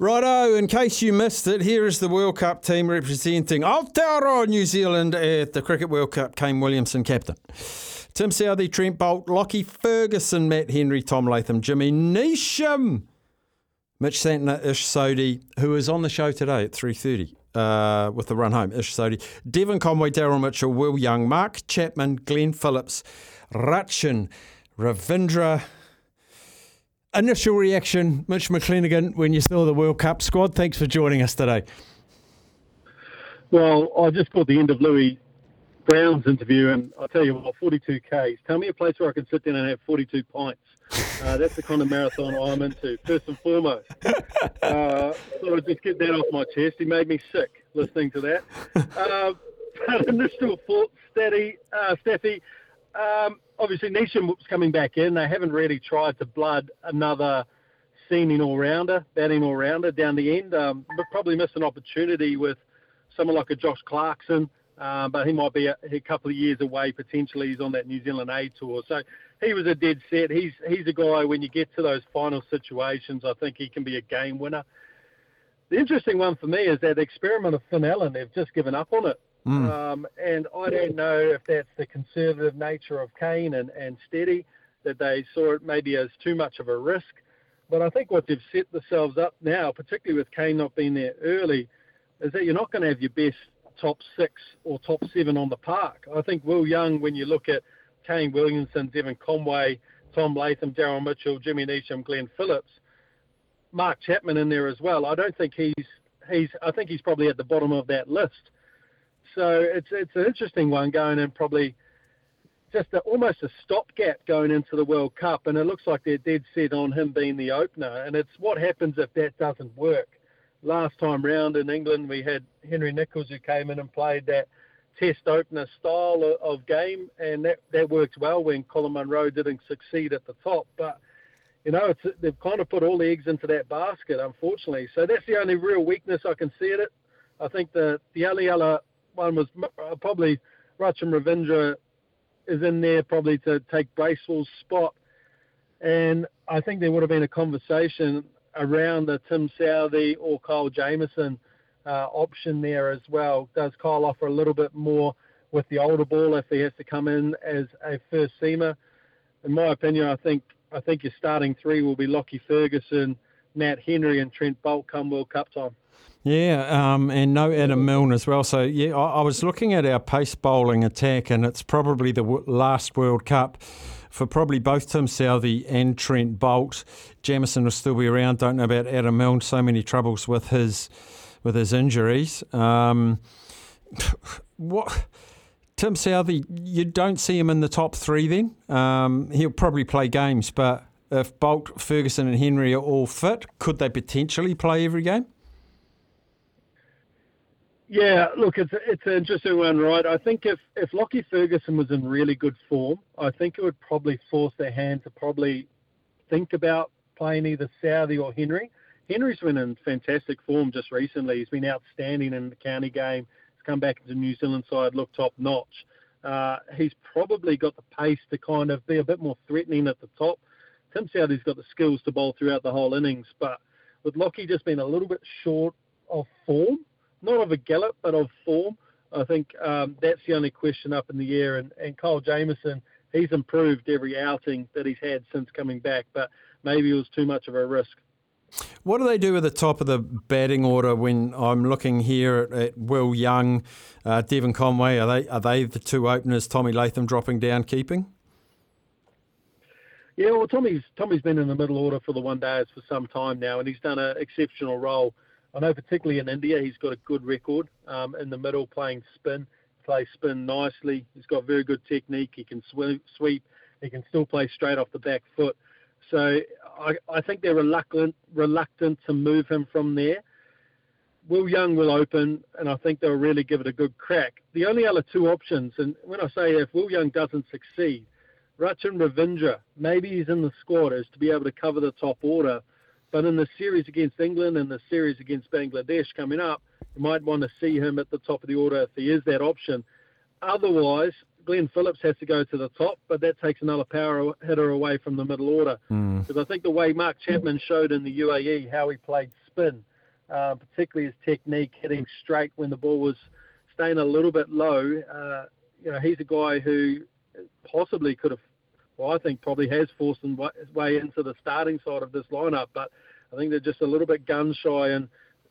Righto, in case you missed it, here is the World Cup team representing Aotearoa New Zealand at the Cricket World Cup. Kane Williamson, captain. Tim Southee, Trent Boult, Lockie Ferguson, Matt Henry, Tom Latham, Jimmy Neesham, Mitch Santner, Ish Sodhi, who is on the show today at 3.30 uh, with the run home, Ish Sodhi, Devon Conway, Daryl Mitchell, Will Young, Mark Chapman, Glenn Phillips, Rachin, Ravindra, Initial reaction, Mitch McClenaghan, when you saw the World Cup squad. Thanks for joining us today. Well, I just caught the end of Louis Brown's interview, and I tell you what, 42 Ks. Tell me a place where I can sit down and have 42 pints. Uh, that's the kind of marathon I'm into, first and foremost. Uh, so I just get that off my chest. He made me sick listening to that. Uh, but initial thoughts, Staffy, uh, um, obviously Neesham was coming back in. They haven't really tried to blood another seaming all-rounder, batting all-rounder down the end, um, but probably missed an opportunity with someone like a Josh Clarkson. Uh, but he might be a, a, couple of years away potentially. He's on that New Zealand A tour, so he was a dead set. He's he's a guy when you get to those final situations, I think he can be a game winner. The interesting one for me is that experiment of Finn Allen. They've just given up on it. Mm. Um, and I don't know if that's the conservative nature of Kane and, and Steady, that they saw it maybe as too much of a risk. But I think what they've set themselves up now, particularly with Kane not being there early, is that you're not going to have your best top six or top seven on the park. I think Will Young, when you look at Kane Williamson, Devon Conway, Tom Latham, Daryl Mitchell, Jimmy Neesham, Glenn Phillips, Mark Chapman in there as well. I don't think he's he's I think he's probably at the bottom of that list. So it's it's an interesting one going in probably just a, almost a stopgap going into the World Cup, and it looks like they're dead set on him being the opener. And it's what happens if that doesn't work. Last time round in England, we had Henry Nicholls who came in and played that test opener style of game, and that, that worked well when Colin Munro didn't succeed at the top. But you know, they've kind of put all the eggs into that basket, unfortunately. So that's the only real weakness I can see at it. I think the the other one was uh, probably Rachin Ravindra is in there probably to take Bracewell's spot. And I think there would have been a conversation around the Tim Southee or Kyle Jamieson uh, option there as well. Does Kyle offer a little bit more with the older ball if he has to come in as a first seamer? In my opinion, I think I think your starting three will be Lockie Ferguson, Matt Henry, and Trent Boult come World Cup time. Yeah, um, and no Adam Milne as well. So, yeah, I, I, was looking at our pace bowling attack, and it's probably the w- last World Cup for probably both Tim Southee and Trent Boult. Jamieson will still be around. Don't know about Adam Milne. So many troubles with his with his injuries. Um, what? Tim Southee, you don't see him in the top three then? Um, he'll probably play games, but if Boult, Ferguson, and Henry are all fit, could they potentially play every game? Yeah, look, it's it's an interesting one, right? I think if if Lockie Ferguson was in really good form, I think it would probably force their hand to probably think about playing either Southee or Henry. Henry's been in fantastic form just recently. He's been outstanding in the county game. He's come back into New Zealand side, looked top notch. Uh, he's probably got the pace to kind of be a bit more threatening at the top. Tim Southee's got the skills to bowl throughout the whole innings, but with Lockie just being a little bit short of form, not of a gallop, but of form. I think um, that's the only question up in the air. And, and Kyle Jamieson, he's improved every outing that he's had since coming back, but maybe it was too much of a risk. What do they do at the top of the batting order when I'm looking here at, at Will Young, uh, Devon Conway? Are they are they the two openers? Tommy Latham dropping down, keeping? Yeah, well, Tommy's Tommy's been in the middle order for the one days for some time now, and he's done an exceptional role. I know particularly in India, he's got a good record um, in the middle, playing spin, plays spin nicely. He's got very good technique. He can sweep, sweep. He can still play straight off the back foot. So I, I think they're reluctant reluctant to move him from there. Will Young will open, and I think they'll really give it a good crack. The only other two options, and when I say if Will Young doesn't succeed, Rachin Ravindra, maybe he's in the squad, is to be able to cover the top order. But in the series against England and the series against Bangladesh coming up, you might want to see him at the top of the order if he is that option. Otherwise, Glenn Phillips has to go to the top, but that takes another power hitter away from the middle order. Mm. Because I think the way Mark Chapman showed in the UAE how he played spin, uh, particularly his technique, hitting straight when the ball was staying a little bit low. Uh, you know, he's a guy who possibly could have, I think probably has forced his way into the starting side of this lineup, but I think they're just a little bit gun shy and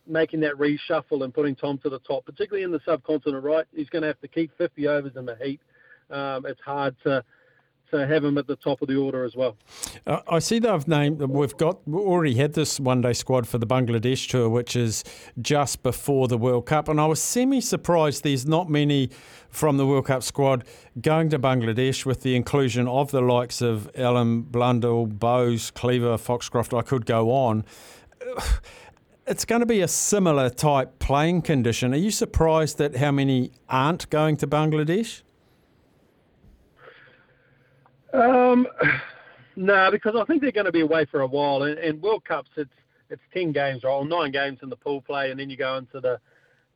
making that reshuffle and putting Tom to the top, particularly in the subcontinent, right? He's going to have to keep 50 overs in the heat. Um, it's hard to to have him at the top of the order as well. Uh, I see they've named, we've got we already had this one day squad for the Bangladesh tour, which is just before the World Cup. And I was semi surprised there's not many from the World Cup squad going to Bangladesh with the inclusion of the likes of Allen Blundell, Bowes, Cleaver, Foxcroft. I could go on. It's going to be a similar type playing condition. Are you surprised at how many aren't going to Bangladesh? Um, no, nah, because I think they're going to be away for a while. And, and World Cups, it's it's ten games? Or nine games in the pool play, and then you go into the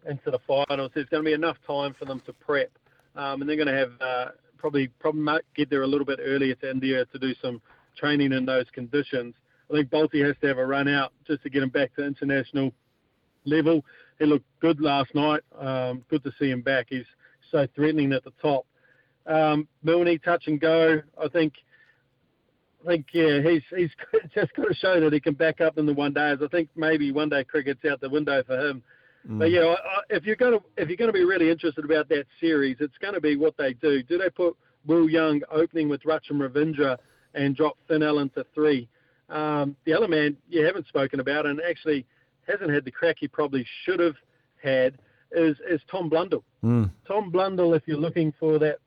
into the finals. There's going to be enough time for them to prep, um, and they're going to have uh, probably probably get there a little bit earlier to India to do some training in those conditions. I think Boult has to have a run out just to get him back to international level. He looked good last night. Um, good to see him back. He's so threatening at the top. Um, Milne touch and go. I think. I think yeah, he's he's just got to show that he can back up in the one days. I think maybe one day cricket's out the window for him. Mm. But yeah, I, I, if you're going to if you're to be really interested about that series, it's going to be what they do. Do they put Will Young opening with Rachin Ravindra and drop Finn Allen to three? Um, the other man you haven't spoken about and actually hasn't had the crack he probably should have had is is Tom Blundell. Mm. Tom Blundell, if you're looking for that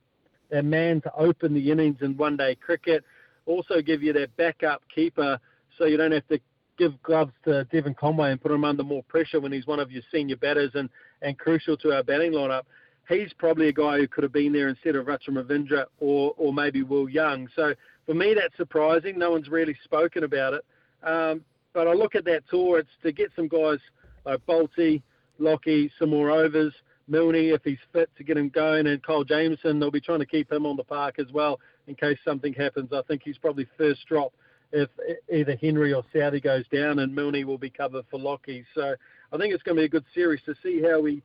that man to open the innings in one day cricket. Also give you that backup keeper so you don't have to give gloves to Devon Conway and put him under more pressure when he's one of your senior batters and, and crucial to our batting lineup. He's probably a guy who could have been there instead of Rachin Ravindra or, or maybe Will Young. So for me, that's surprising. No one's really spoken about it. Um, but I look at that tour, it's to get some guys like Boult, Lockie, some more overs, Milne if he's fit to get him going, and Kyle Jamieson. They'll be trying to keep him on the park as well in case something happens. I think he's probably first drop if either Henry or Southee goes down, and Milne will be covered for Lockie. So I think it's going to be a good series to see how we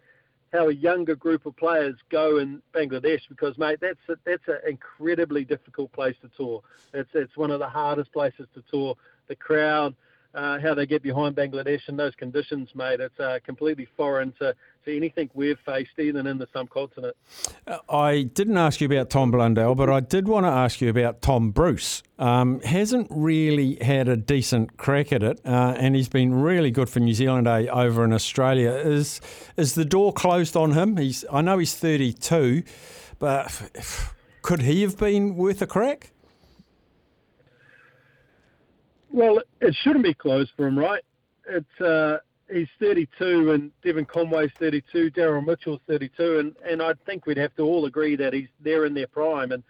how a younger group of players go in Bangladesh because mate that's a, that's an incredibly difficult place to tour. It's it's one of the hardest places to tour. The crowd, uh, how they get behind Bangladesh in those conditions, mate. It's uh, completely foreign to, to anything we've faced, even in the subcontinent. Uh, I didn't ask you about Tom Blundell, but I did want to ask you about Tom Bruce. Um, hasn't really had a decent crack at it, uh, and he's been really good for New Zealand A over in Australia. Is is the door closed on him? He's I know he's 32, but could he have been worth a crack? Well, it shouldn't be closed for him, right? It's uh, he's 32 and Devon Conway's 32, Daryl Mitchell's 32, and, and I think we'd have to all agree that he's there in their prime. And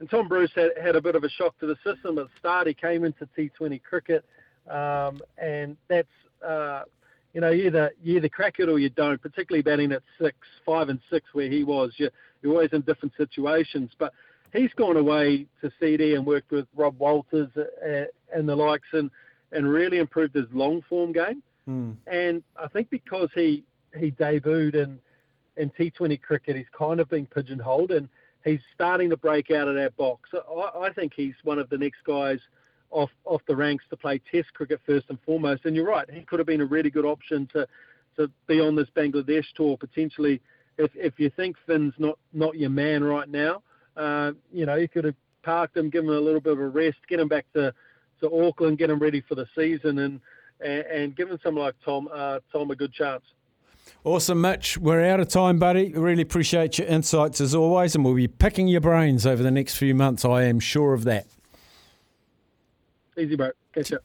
and Tom Bruce had, had a bit of a shock to the system at the start. He came into T20 cricket, um, and that's uh, you know you either you either crack it or you don't. Particularly batting at six, five, and six where he was, you're, you're always in different situations, but he's gone away to CD and worked with Rob Walters uh, and the likes and, and really improved his long form game. Mm. And I think because he, he debuted in, in T20 cricket, he's kind of been pigeonholed and he's starting to break out of that box. I, I think he's one of the next guys off off the ranks to play Test cricket first and foremost. And you're right, he could have been a really good option to to be on this Bangladesh tour potentially. If if you think Finn's not not your man right now, uh, you know, you could have parked him, given him a little bit of a rest, get him back to, to Auckland, get him ready for the season, and and, and giving someone like Tom uh, Tom a good chance. Awesome, Mitch. We're out of time, buddy. Really appreciate your insights as always, and we'll be picking your brains over the next few months. I am sure of that. Easy, bro. Catch up.